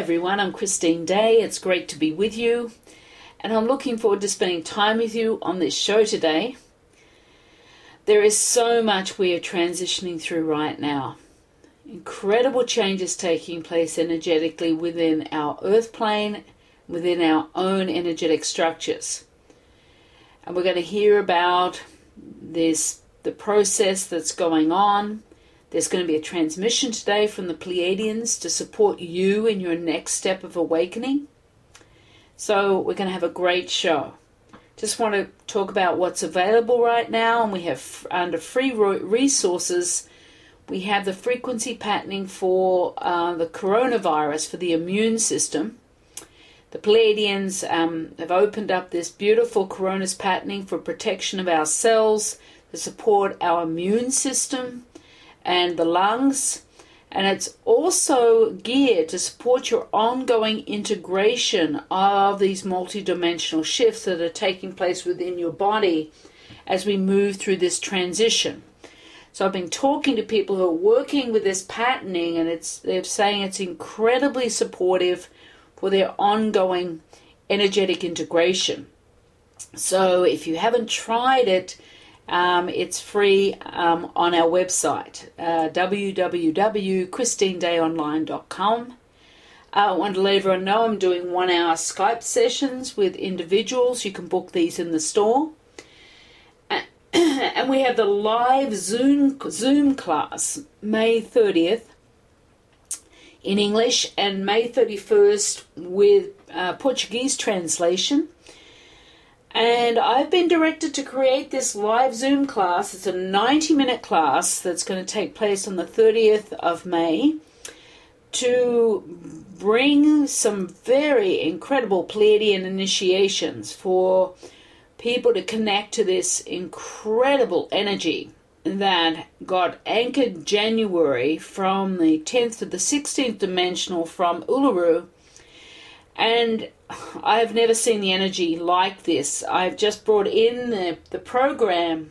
Everyone, I'm Christine Day. It's great to be with you, and I'm looking forward to spending time with you on this show today. There is so much we are transitioning through right now. Incredible changes taking place energetically within our earth plane, within our own energetic structures. And we're going to hear about this the process that's going on there's going to be a transmission today from the Pleiadians to support you in your next step of awakening. So, we're going to have a great show. Just want to talk about what's available right now, and we have under free resources. We have the frequency patterning for uh, the coronavirus for the immune system. The Pleiadians um, have opened up this beautiful coronas patterning for protection of our cells to support our immune system and the lungs. And it's also geared to support your ongoing integration of these multidimensional shifts that are taking place within your body as we move through this transition. So I've been talking to people who are working with this patterning, and it's they're saying it's incredibly supportive for their ongoing energetic integration. So if you haven't tried it, um, it's free um, on our website, uh, www.christinedayonline.com. Uh, I want to let everyone know I'm doing one hour Skype sessions with individuals. You can book these in the store. And we have the live Zoom, Zoom class May 30th in English and May 31st with uh, Portuguese translation. And I've been directed to create this live Zoom class. It's a 90 minute class that's going to take place on the 30th of May to bring some very incredible Pleiadian initiations for people to connect to this incredible energy that got anchored January from the 10th to the 16th dimensional from Uluru. And I've never seen the energy like this. I've just brought in the, the program,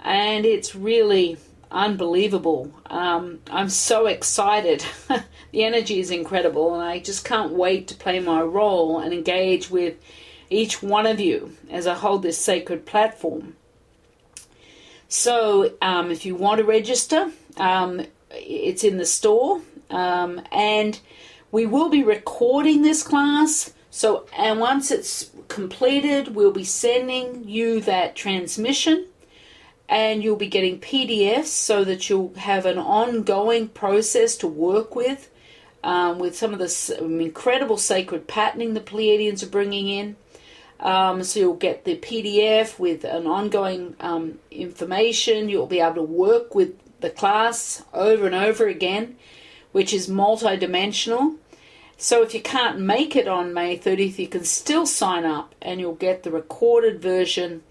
and it's really unbelievable. Um, I'm so excited. the energy is incredible, and I just can't wait to play my role and engage with each one of you as I hold this sacred platform. So, um, if you want to register, um, it's in the store, um, and we will be recording this class. So, and once it's completed, we'll be sending you that transmission and you'll be getting PDFs so that you'll have an ongoing process to work with, um, with some of the incredible sacred patterning the Pleiadians are bringing in. Um, so you'll get the PDF with an ongoing um, information. You'll be able to work with the class over and over again, which is multidimensional. So if you can't make it on May 30th, you can still sign up and you'll get the recorded version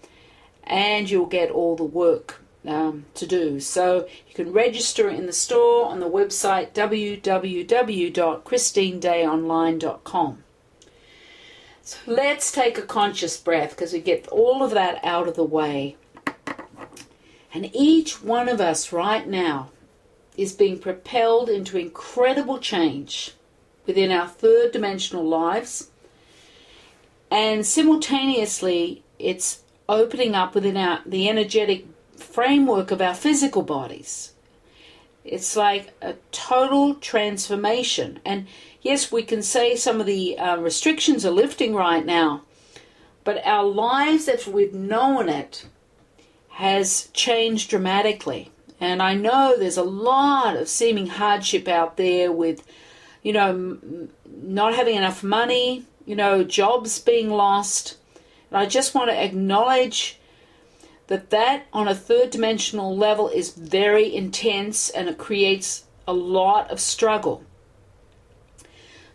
and you'll get all the work um, to do. So you can register in the store on the website www.christinedayonline.com. So let's take a conscious breath because we get all of that out of the way. And each one of us right now is being propelled into incredible change within our third dimensional lives. And simultaneously, it's opening up within our, the energetic framework of our physical bodies. It's like a total transformation. And yes, we can say some of the uh, restrictions are lifting right now, but our lives as we've known it has changed dramatically. And I know there's a lot of seeming hardship out there with you know, not having enough money, you know, jobs being lost. And I just want to acknowledge that that on a third dimensional level is very intense and it creates a lot of struggle.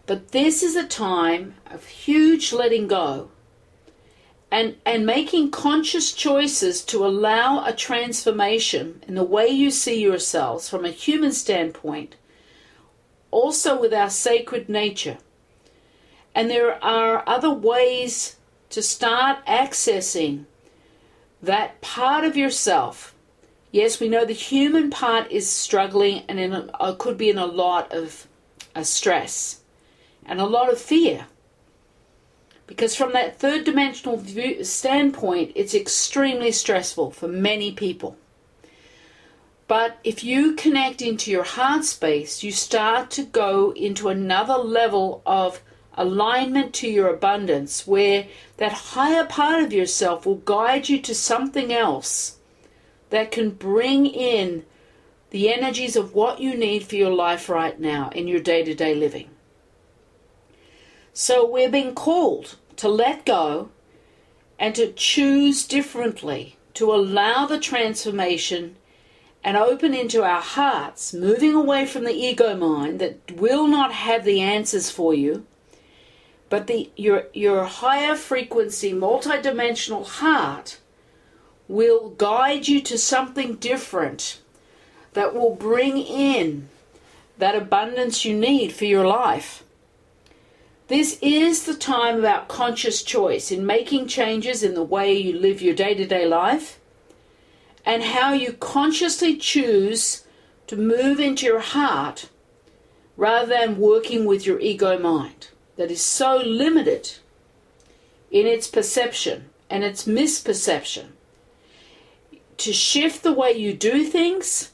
But this is a time of huge letting go and, and making conscious choices to allow a transformation in the way you see yourselves from a human standpoint also with our sacred nature. And there are other ways to start accessing that part of yourself. Yes, we know the human part is struggling and in a, uh, could be in a lot of uh, stress. and a lot of fear. Because from that third dimensional view, standpoint, it's extremely stressful for many people. But if you connect into your heart space, you start to go into another level of alignment to your abundance where that higher part of yourself will guide you to something else that can bring in the energies of what you need for your life right now in your day to day living. So we're being called to let go and to choose differently, to allow the transformation and open into our hearts, moving away from the ego mind that will not have the answers for you, but the your your higher frequency, multidimensional heart will guide you to something different that will bring in that abundance you need for your life. This is the time about conscious choice in making changes in the way you live your day to day life and how you consciously choose to move into your heart rather than working with your ego mind that is so limited in its perception and its misperception. To shift the way you do things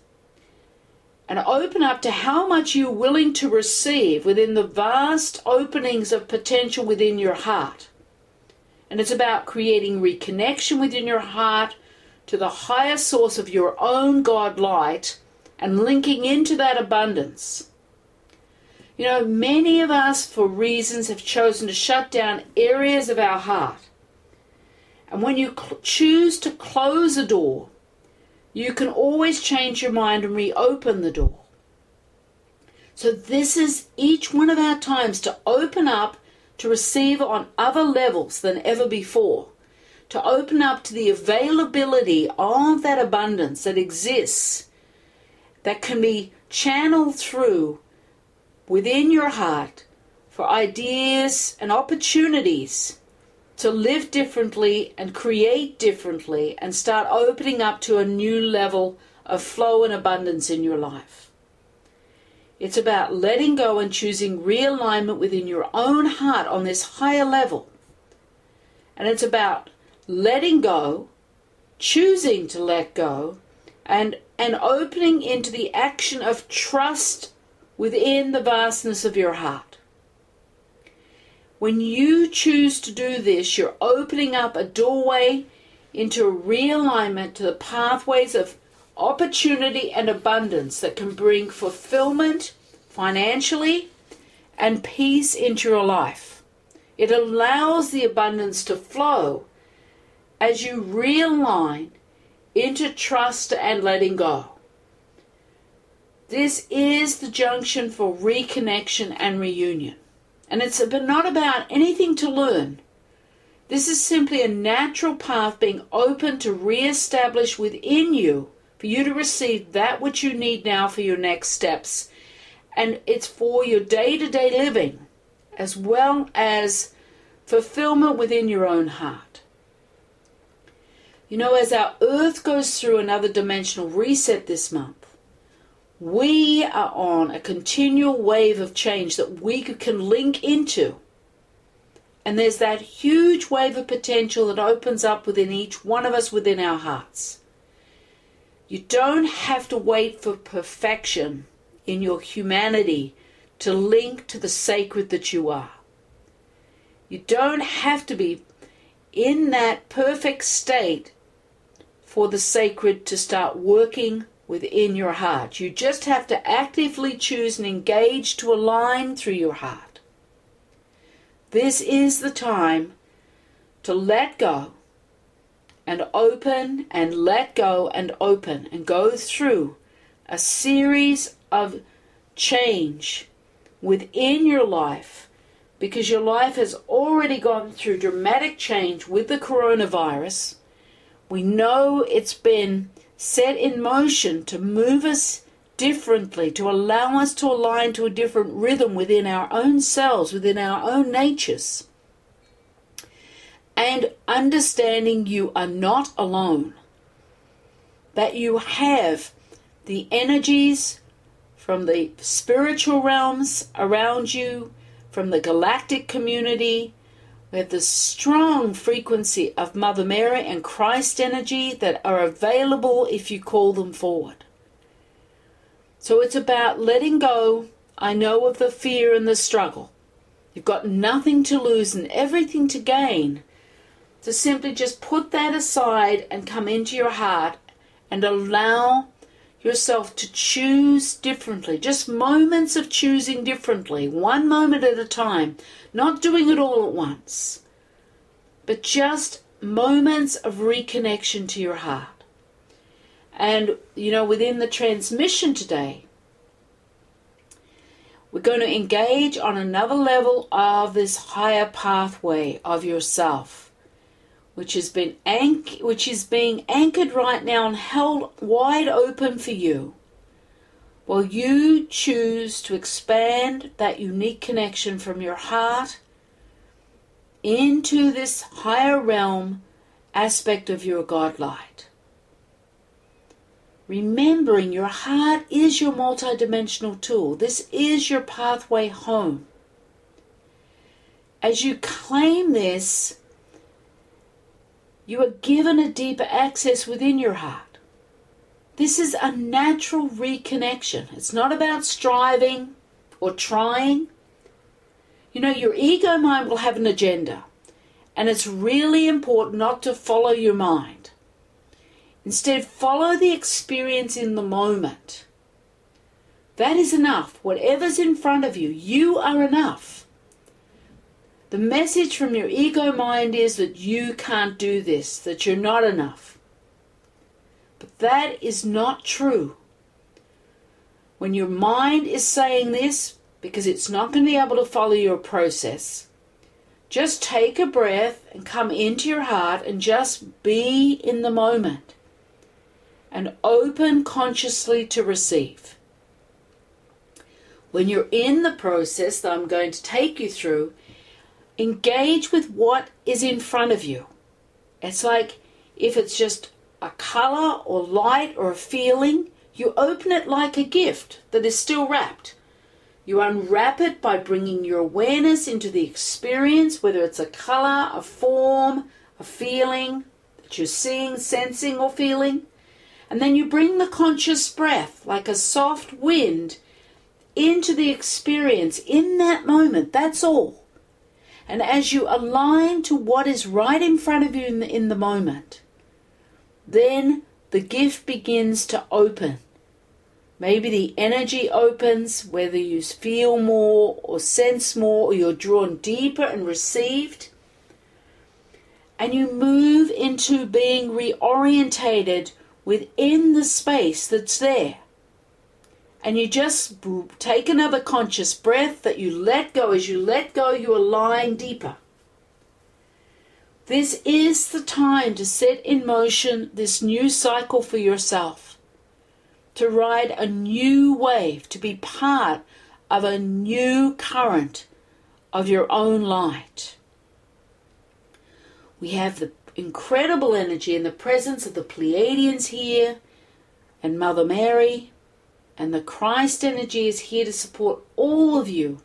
and open up to how much you're willing to receive within the vast openings of potential within your heart. And it's about creating reconnection within your heart to the higher source of your own God light and linking into that abundance. You know, many of us, for reasons, have chosen to shut down areas of our heart. And when you cl- choose to close a door, you can always change your mind and reopen the door. So, this is each one of our times to open up to receive on other levels than ever before to open up to the availability of that abundance that exists, that can be channeled through within your heart for ideas and opportunities to live differently and create differently and start opening up to a new level of flow and abundance in your life. It's about letting go and choosing realignment within your own heart on this higher level. And it's about letting go, choosing to let go, and, and opening into the action of trust within the vastness of your heart. When you choose to do this, you're opening up a doorway into realignment to the pathways of opportunity and abundance that can bring fulfillment financially and peace into your life. It allows the abundance to flow as you realign into trust and letting go. This is the junction for reconnection and reunion. And it's not about anything to learn. This is simply a natural path being open to re-establish within you for you to receive that which you need now for your next steps. And it's for your day to day living as well as fulfillment within your own heart. You know, as our earth goes through another dimensional reset this month, we are on a continual wave of change that we can link into. And there's that huge wave of potential that opens up within each one of us within our hearts. You don't have to wait for perfection in your humanity to link to the sacred that you are. You don't have to be in that perfect state for the sacred to start working within your heart. You just have to actively choose and engage to align through your heart. This is the time to let go and open and let go and open and go through a series of change within your life because your life has already gone through dramatic change with the coronavirus we know it's been set in motion to move us differently, to allow us to align to a different rhythm within our own selves, within our own natures. And understanding you are not alone, that you have the energies from the spiritual realms around you, from the galactic community. We have the strong frequency of Mother Mary and Christ energy that are available if you call them forward. So it's about letting go. I know of the fear and the struggle. You've got nothing to lose and everything to gain. To simply just put that aside and come into your heart and allow yourself to choose differently. Just moments of choosing differently, one moment at a time, not doing it all at once, but just moments of reconnection to your heart. And, you know, within the transmission today, we're going to engage on another level of this higher pathway of yourself which has been anch- which is being anchored right now and held wide open for you. While you choose to expand that unique connection from your heart into this higher realm aspect of your God light. Remembering your heart is your multidimensional tool. This is your pathway home. As you claim this, you are given a deeper access within your heart. This is a natural reconnection. It's not about striving or trying. You know, your ego mind will have an agenda, and it's really important not to follow your mind. Instead, follow the experience in the moment. That is enough. Whatever's in front of you, you are enough. The message from your ego mind is that you can't do this, that you're not enough. But that is not true. When your mind is saying this, because it's not going to be able to follow your process, just take a breath and come into your heart and just be in the moment and open consciously to receive. When you're in the process that I'm going to take you through, engage with what is in front of you. It's like if it's just a color or light or a feeling, you open it like a gift that is still wrapped. You unwrap it by bringing your awareness into the experience, whether it's a color, a form, a feeling that you're seeing, sensing, or feeling. And then you bring the conscious breath, like a soft wind, into the experience in that moment. That's all. And as you align to what is right in front of you in the, in the moment, then the gift begins to open. Maybe the energy opens, whether you feel more or sense more, or you're drawn deeper and received. And you move into being reorientated within the space that's there and you just take another conscious breath that you let go. As you let go, you align deeper. This is the time to set in motion this new cycle for yourself, to ride a new wave, to be part of a new current of your own light. We have the incredible energy and the presence of the Pleiadians here and Mother Mary and the Christ energy is here to support all of you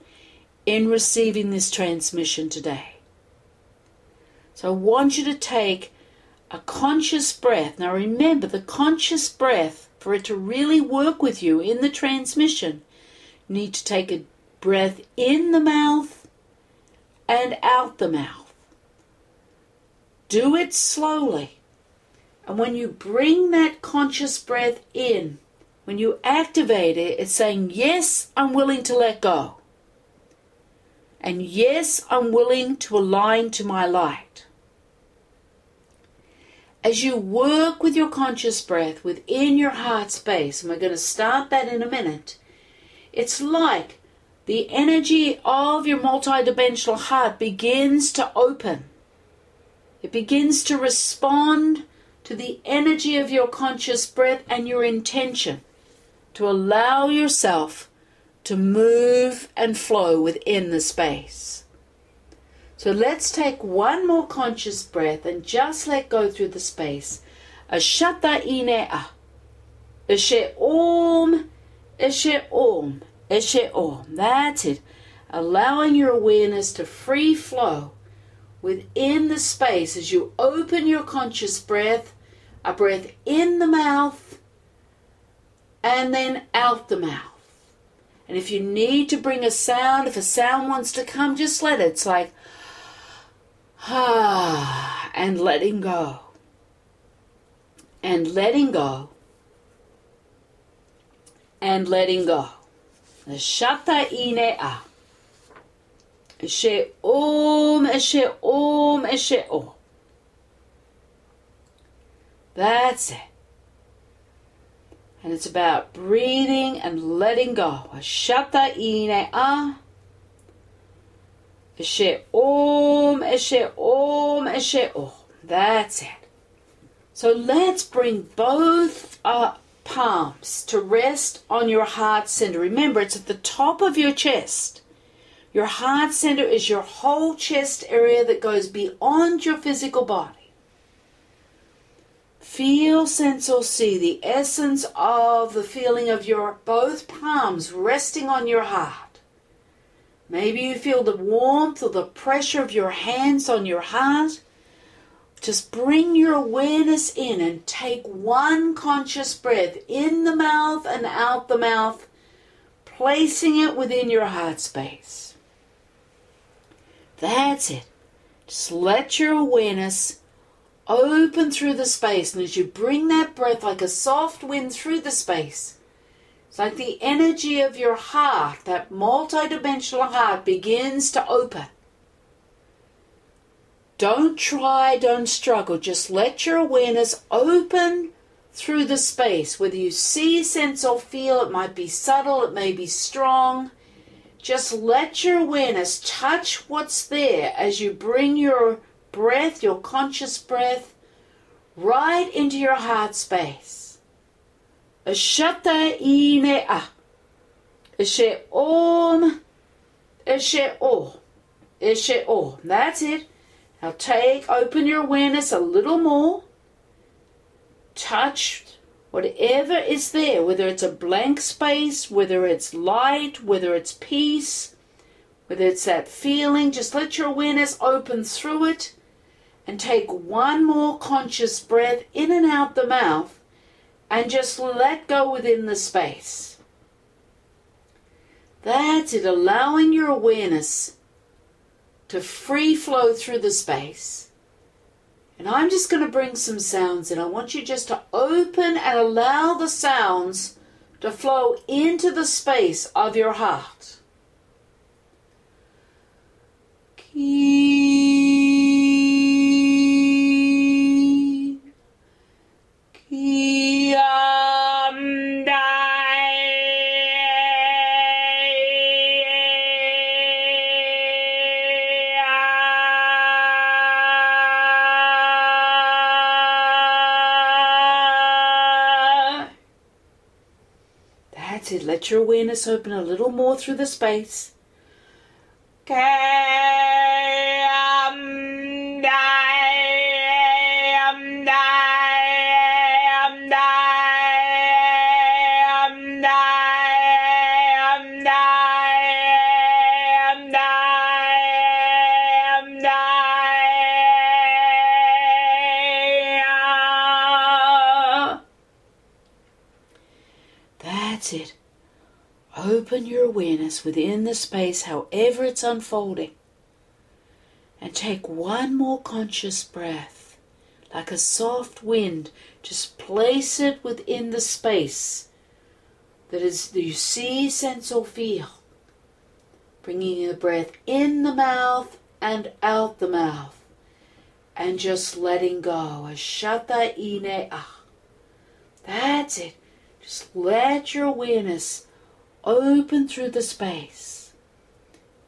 in receiving this transmission today. So I want you to take a conscious breath. Now remember, the conscious breath, for it to really work with you in the transmission, you need to take a breath in the mouth and out the mouth. Do it slowly. And when you bring that conscious breath in, when you activate it, it's saying, Yes, I'm willing to let go. And yes, I'm willing to align to my light. As you work with your conscious breath within your heart space, and we're going to start that in a minute, it's like the energy of your multidimensional heart begins to open. It begins to respond to the energy of your conscious breath and your intention to allow yourself to move and flow within the space. So let's take one more conscious breath and just let go through the space. Ashata inea. Eshe om. Eshe om. Eshe om. That's it. allowing your awareness to free flow within the space as you open your conscious breath, a breath in the mouth and then out the mouth. And if you need to bring a sound, if a sound wants to come, just let it. It's like, ah, and letting go. And letting go. And letting go. Shata ine a. Eshe om, eshe om, eshe om. That's it. And it's about breathing and letting go. Shata ine a. Eshe om, eshe om, eshe om. That's it. So let's bring both uh, palms to rest on your heart center. Remember, it's at the top of your chest. Your heart center is your whole chest area that goes beyond your physical body. Feel, sense, or see the essence of the feeling of your both palms resting on your heart. Maybe you feel the warmth or the pressure of your hands on your heart. Just bring your awareness in and take one conscious breath in the mouth and out the mouth, placing it within your heart space. That's it. Just let your awareness open through the space. And as you bring that breath like a soft wind through the space, it's like the energy of your heart, that multidimensional heart, begins to open. Don't try, don't struggle. Just let your awareness open through the space. Whether you see, sense, or feel, it might be subtle, it may be strong. Just let your awareness touch what's there as you bring your breath, your conscious breath, right into your heart space. Ashata ine a. Eshe om. Eshe o. Eshe o. That's it. Now take, open your awareness a little more. Touch Whatever is there, whether it's a blank space, whether it's light, whether it's peace, whether it's that feeling, just let your awareness open through it and take one more conscious breath in and out the mouth and just let go within the space. That's it, allowing your awareness to free flow through the space. And I'm just going to bring some sounds in. I want you just to open and allow the sounds to flow into the space of your heart. Ki, Let your awareness open a little more through the space. That's awareness within the space, however it's unfolding. And take one more conscious breath, like a soft wind. Just place it within the space that is that you see, sense, or feel. Bringing the breath in the mouth and out the mouth. And just letting go. Ashata ine ah. That's it. Just let your awareness open through the space.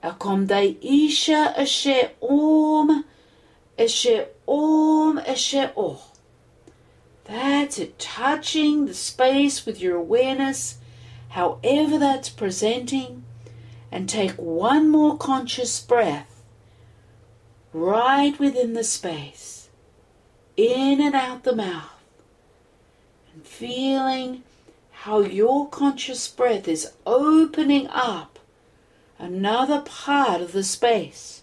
Akom dai isha ashe om, ashe om, ashe oh. That's it, touching the space with your awareness, however that's presenting, and take one more conscious breath right within the space, in and out the mouth, and feeling how your conscious breath is opening up another part of the space.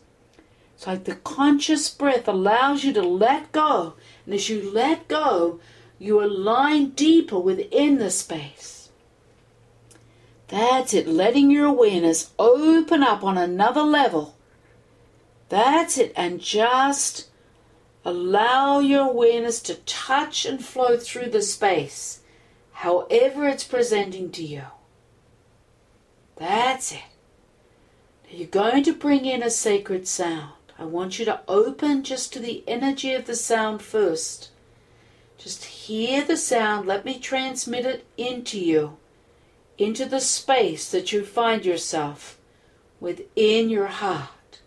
It's like the conscious breath allows you to let go. And as you let go, you align deeper within the space. That's it, letting your awareness open up on another level. That's it, and just allow your awareness to touch and flow through the space, however it's presenting to you. That's it. You're going to bring in a sacred sound. I want you to open just to the energy of the sound first. Just hear the sound. Let me transmit it into you into the space that you find yourself within your heart.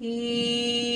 Isanante.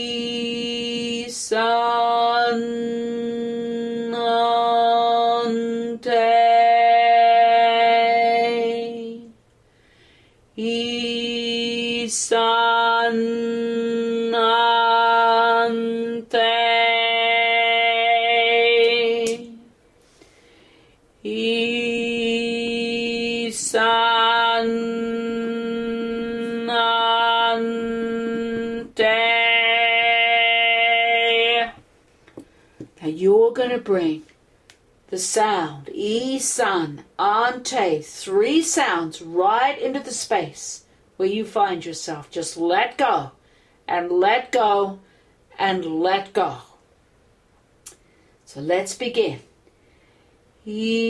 The sound E, sun, ante, three sounds right into the space where you find yourself. Just let go and let go and let go. So let's begin. Isan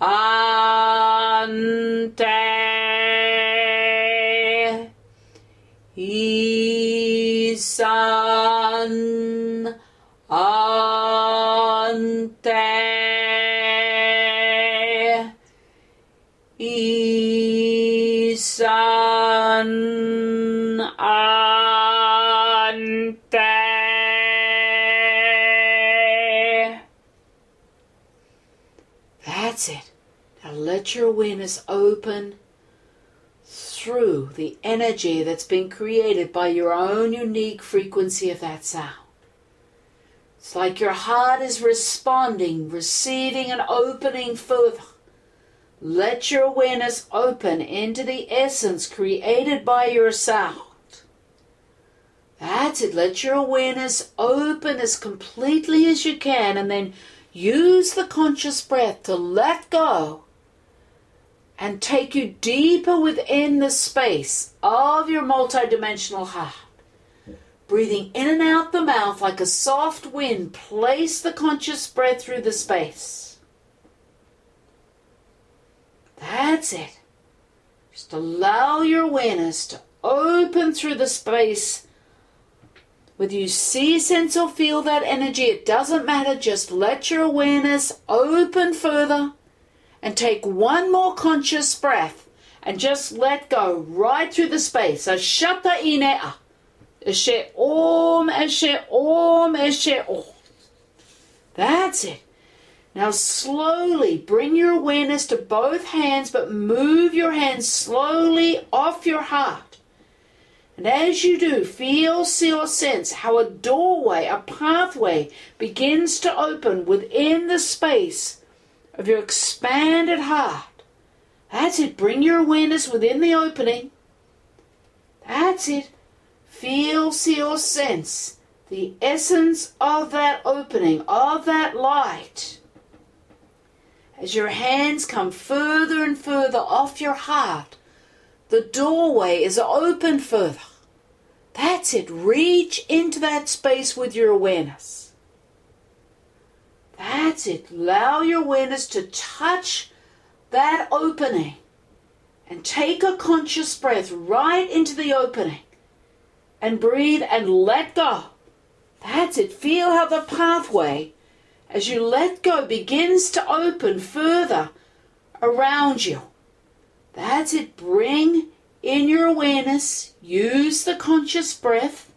ante Isan ante Isan ante. That's it. Now let your awareness open through the energy that's been created by your own unique frequency of that sound. It's like your heart is responding, receiving, and opening further. Let your awareness open into the essence created by your sound. That's it. Let your awareness open as completely as you can and then use the conscious breath to let go and take you deeper within the space of your multidimensional heart. Breathing in and out the mouth like a soft wind, place the conscious breath through the space. That's it. Just allow your awareness to open through the space. Whether you see, sense, or feel that energy, it doesn't matter. Just let your awareness open further and take one more conscious breath and just let go right through the space. Ashata inea. Eshe om, eshe om, eshe om. That's it. Now slowly bring your awareness to both hands, but move your hands slowly off your heart. And as you do, feel, see, or sense how a doorway, a pathway begins to open within the space of your expanded heart. That's it. Bring your awareness within the opening. That's it. Feel, see, or sense the essence of that opening, of that light. As your hands come further and further off your heart, the doorway is open further. That's it. Reach into that space with your awareness. That's it. Allow your awareness to touch that opening and take a conscious breath right into the opening and breathe and let go. That's it. Feel how the pathway, as you let go, begins to open further around you. That's it. Bring in your awareness. Use the conscious breath.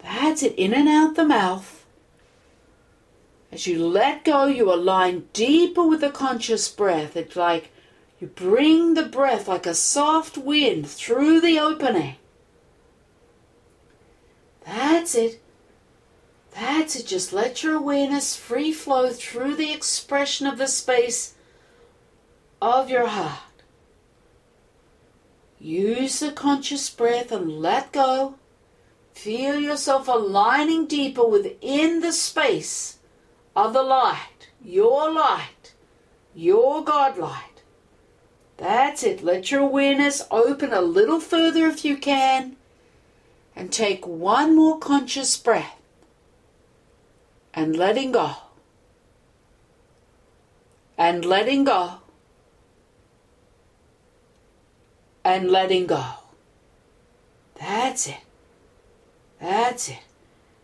That's it. In and out the mouth. As you let go, you align deeper with the conscious breath. It's like you bring the breath like a soft wind through the opening. That's it. That's it. Just let your awareness free flow through the expression of the space of your heart. Use the conscious breath and let go. Feel yourself aligning deeper within the space of the light, your light, your God light. That's it. Let your awareness open a little further if you can. And take one more conscious breath. And letting go. And letting go. and letting go. That's it. That's it.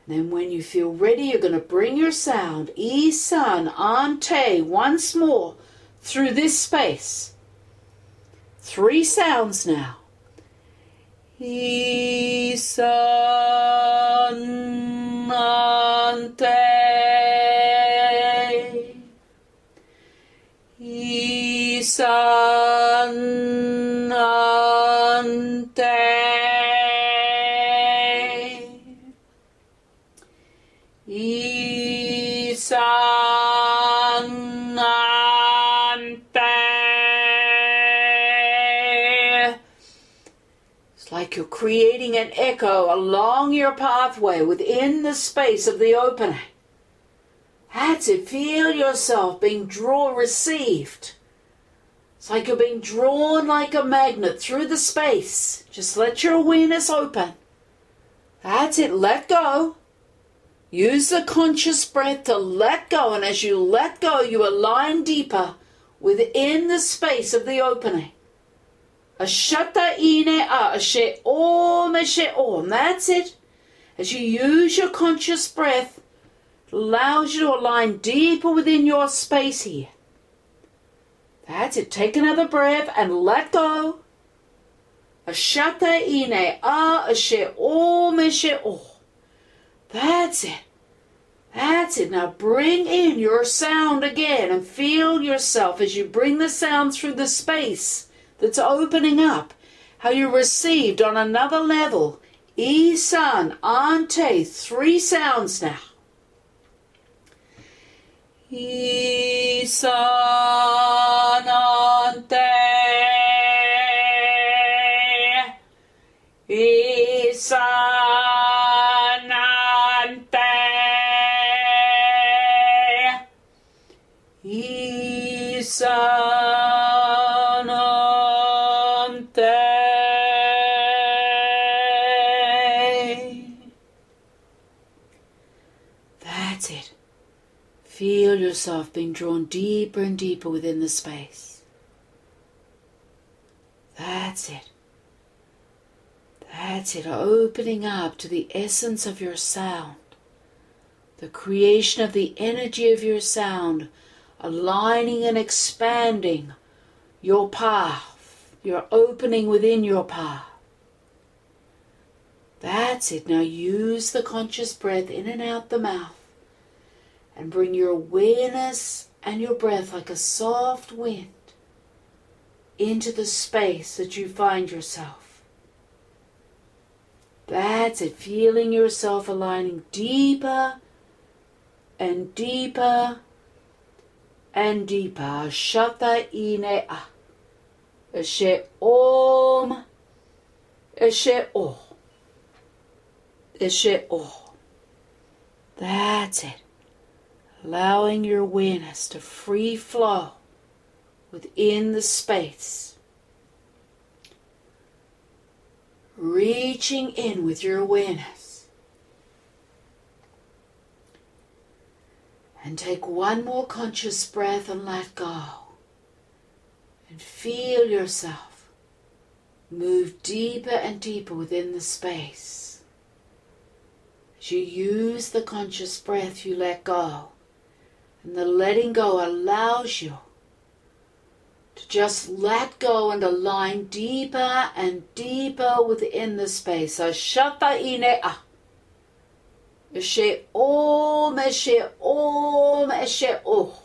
Then when you feel ready, you're going to bring your sound, E sun, ante, once more through this space. Three sounds now. E sun, ante. Creating an echo along your pathway within the space of the opening. That's it. Feel yourself being drawn, received. It's like you're being drawn like a magnet through the space. Just let your awareness open. That's it. Let go. Use the conscious breath to let go. And as you let go, you align deeper within the space of the opening. Ashata ine a ashe om ashe om. That's it. As you use your conscious breath, it allows you to align deeper within your space here. That's it. Take another breath and let go. Ashata ine a ashe om ashe om. That's it. That's it. Now bring in your sound again and feel yourself as you bring the sound through the space that's opening up, how you received on another level. E, sun, ante, three sounds now. E, sun, ante. Yourself being drawn deeper and deeper within the space. That's it. That's it, opening up to the essence of your sound, the creation of the energy of your sound, aligning and expanding your path, your opening within your path. That's it. Now use the conscious breath in and out the mouth and bring your awareness and your breath like a soft wind into the space that you find yourself. That's it, feeling yourself aligning deeper and deeper and deeper. Shata ine a. Eshe om. Eshe o. Eshe o. That's it allowing your awareness to free flow within the space. Reaching in with your awareness. And take one more conscious breath and let go. And feel yourself move deeper and deeper within the space. As you use the conscious breath, you let go. And the letting go allows you to just let go and align deeper and deeper within the space. Ashata ine a. Eshe om, eshe om, eshe oh.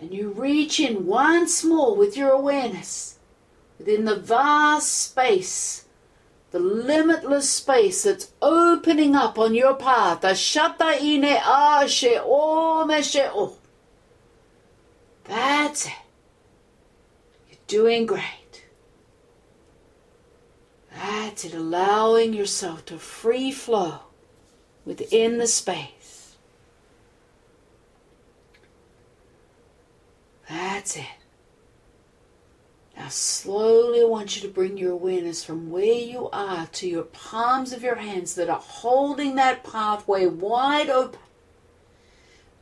And you reach in once more with your awareness within the vast space the limitless space that's opening up on your path. That's it. You're doing great. That's it, allowing yourself to free flow within the space. That's it. Now, slowly, I want you to bring your awareness from where you are to your palms of your hands that are holding that pathway wide open.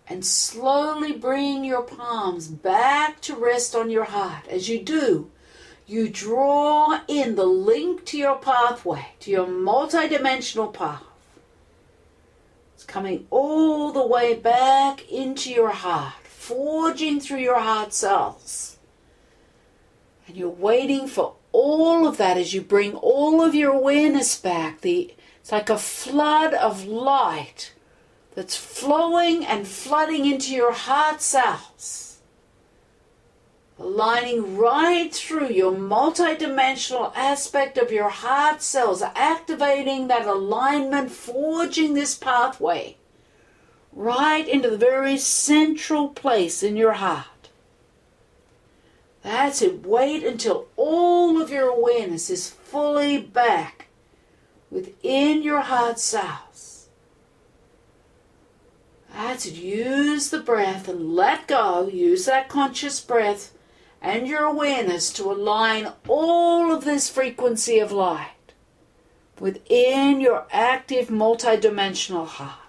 And slowly bring your palms back to rest on your heart. As you do, you draw in the link to your pathway, to your multidimensional path. It's coming all the way back into your heart, forging through your heart cells and you're waiting for all of that as you bring all of your awareness back. The, it's like a flood of light that's flowing and flooding into your heart cells, aligning right through your multidimensional aspect of your heart cells, activating that alignment, forging this pathway right into the very central place in your heart. That's it. Wait until all of your awareness is fully back within your heart cells. That's it. Use the breath and let go. Use that conscious breath and your awareness to align all of this frequency of light within your active multidimensional heart.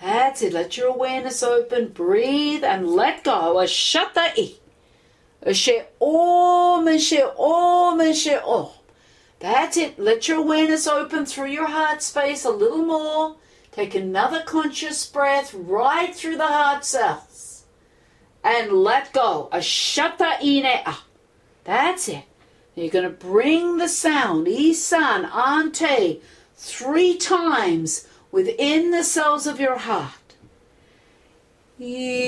That's it. Let your awareness open. Breathe and let go. A shata i. A she om and she om and she om. That's it. Let your awareness open through your heart space a little more. Take another conscious breath right through the heart cells. And let go. A shata ine. That's it. You're going to bring the sound, isan, ante, three times within the cells of your heart. Isanante.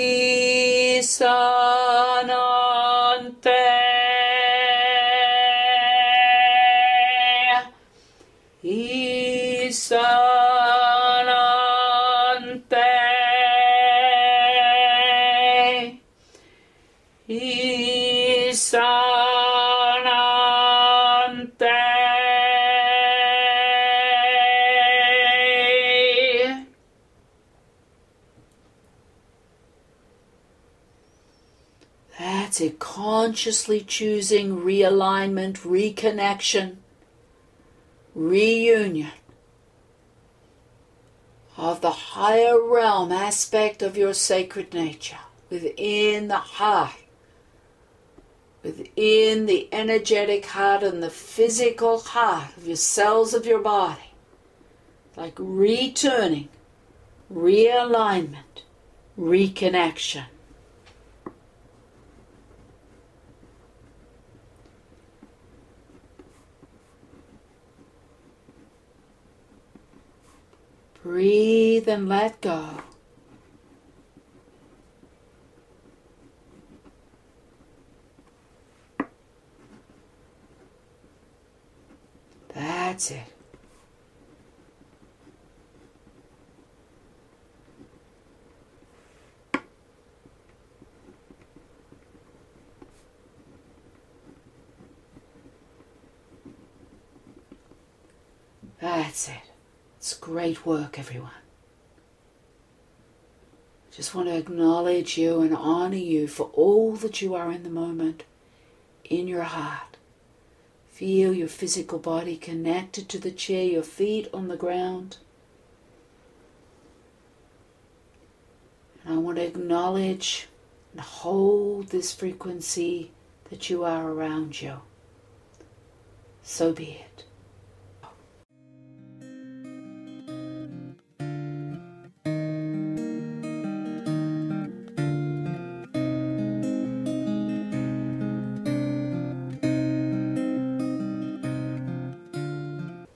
Consciously choosing realignment, reconnection, reunion of the higher realm aspect of your sacred nature within the heart, within the energetic heart and the physical heart of your cells of your body, like returning, realignment, reconnection. Breathe and let go. That's it. That's it. It's great work, everyone. Just want to acknowledge you and honor you for all that you are in the moment, in your heart. Feel your physical body connected to the chair, your feet on the ground. And I want to acknowledge and hold this frequency that you are around you. So be it.